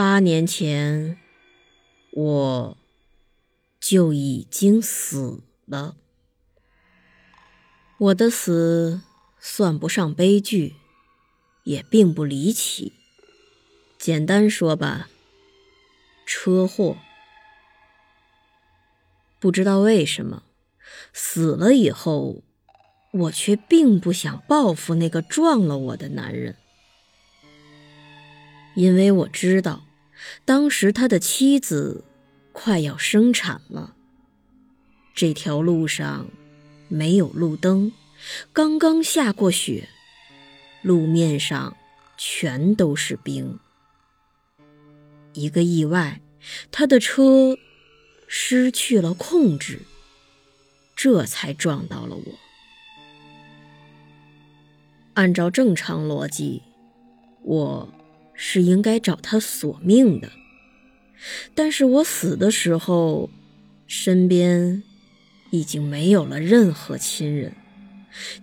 八年前，我就已经死了。我的死算不上悲剧，也并不离奇。简单说吧，车祸。不知道为什么，死了以后，我却并不想报复那个撞了我的男人，因为我知道。当时他的妻子快要生产了，这条路上没有路灯，刚刚下过雪，路面上全都是冰。一个意外，他的车失去了控制，这才撞到了我。按照正常逻辑，我。是应该找他索命的，但是我死的时候，身边已经没有了任何亲人，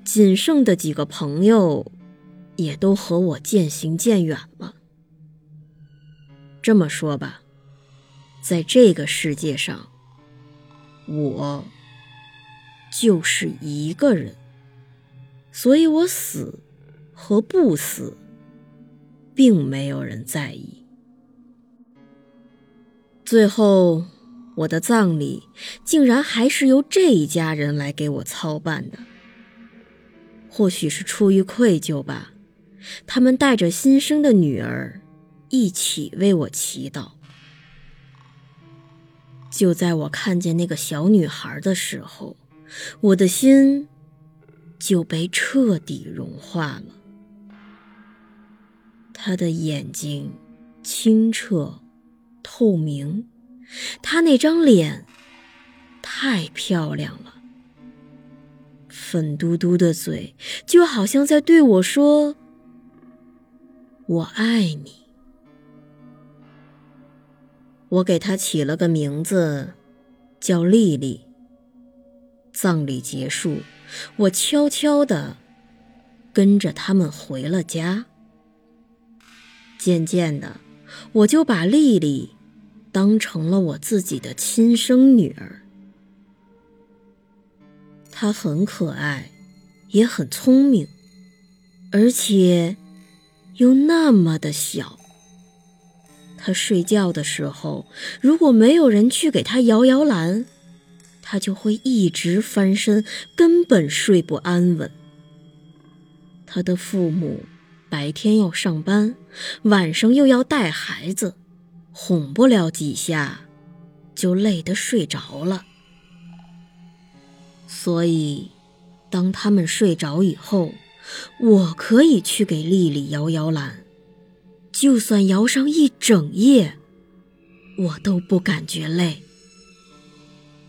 仅剩的几个朋友也都和我渐行渐远了。这么说吧，在这个世界上，我就是一个人，所以我死和不死。并没有人在意。最后，我的葬礼竟然还是由这一家人来给我操办的。或许是出于愧疚吧，他们带着新生的女儿一起为我祈祷。就在我看见那个小女孩的时候，我的心就被彻底融化了。他的眼睛清澈透明，他那张脸太漂亮了，粉嘟嘟的嘴就好像在对我说：“我爱你。”我给他起了个名字，叫丽丽。葬礼结束，我悄悄地跟着他们回了家。渐渐的，我就把丽丽当成了我自己的亲生女儿。她很可爱，也很聪明，而且又那么的小。她睡觉的时候，如果没有人去给她摇摇篮，她就会一直翻身，根本睡不安稳。她的父母。白天要上班，晚上又要带孩子，哄不了几下，就累得睡着了。所以，当他们睡着以后，我可以去给丽丽摇摇篮，就算摇上一整夜，我都不感觉累。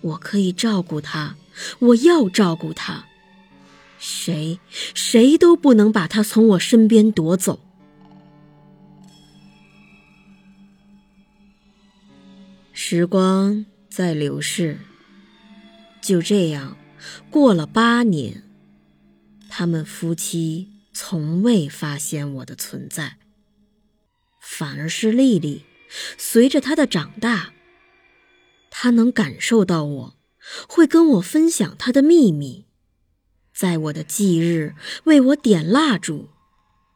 我可以照顾她，我要照顾她。谁谁都不能把他从我身边夺走。时光在流逝，就这样过了八年，他们夫妻从未发现我的存在，反而是丽丽，随着她的长大，她能感受到我，会跟我分享她的秘密。在我的忌日为我点蜡烛，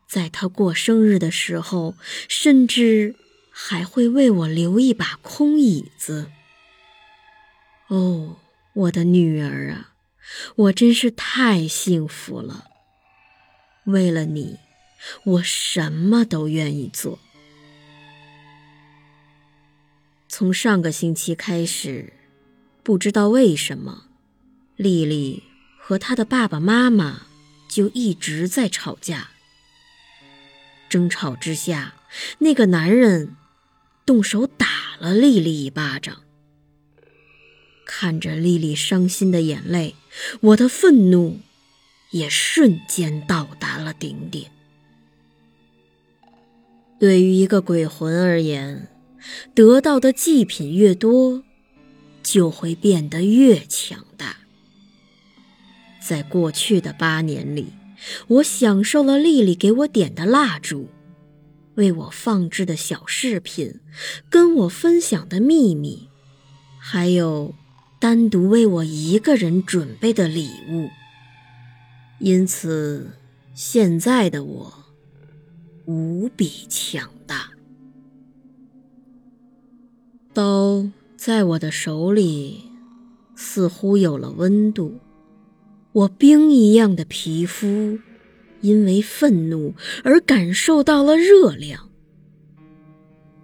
在他过生日的时候，甚至还会为我留一把空椅子。哦，我的女儿啊，我真是太幸福了。为了你，我什么都愿意做。从上个星期开始，不知道为什么，丽丽。和他的爸爸妈妈就一直在吵架。争吵之下，那个男人动手打了丽丽一巴掌。看着丽丽伤心的眼泪，我的愤怒也瞬间到达了顶点。对于一个鬼魂而言，得到的祭品越多，就会变得越强大。在过去的八年里，我享受了丽丽给我点的蜡烛，为我放置的小饰品，跟我分享的秘密，还有单独为我一个人准备的礼物。因此，现在的我无比强大。刀在我的手里，似乎有了温度。我冰一样的皮肤，因为愤怒而感受到了热量。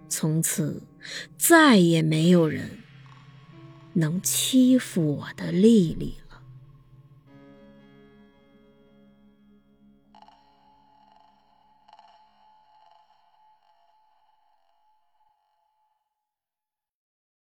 从此，再也没有人能欺负我的丽丽了。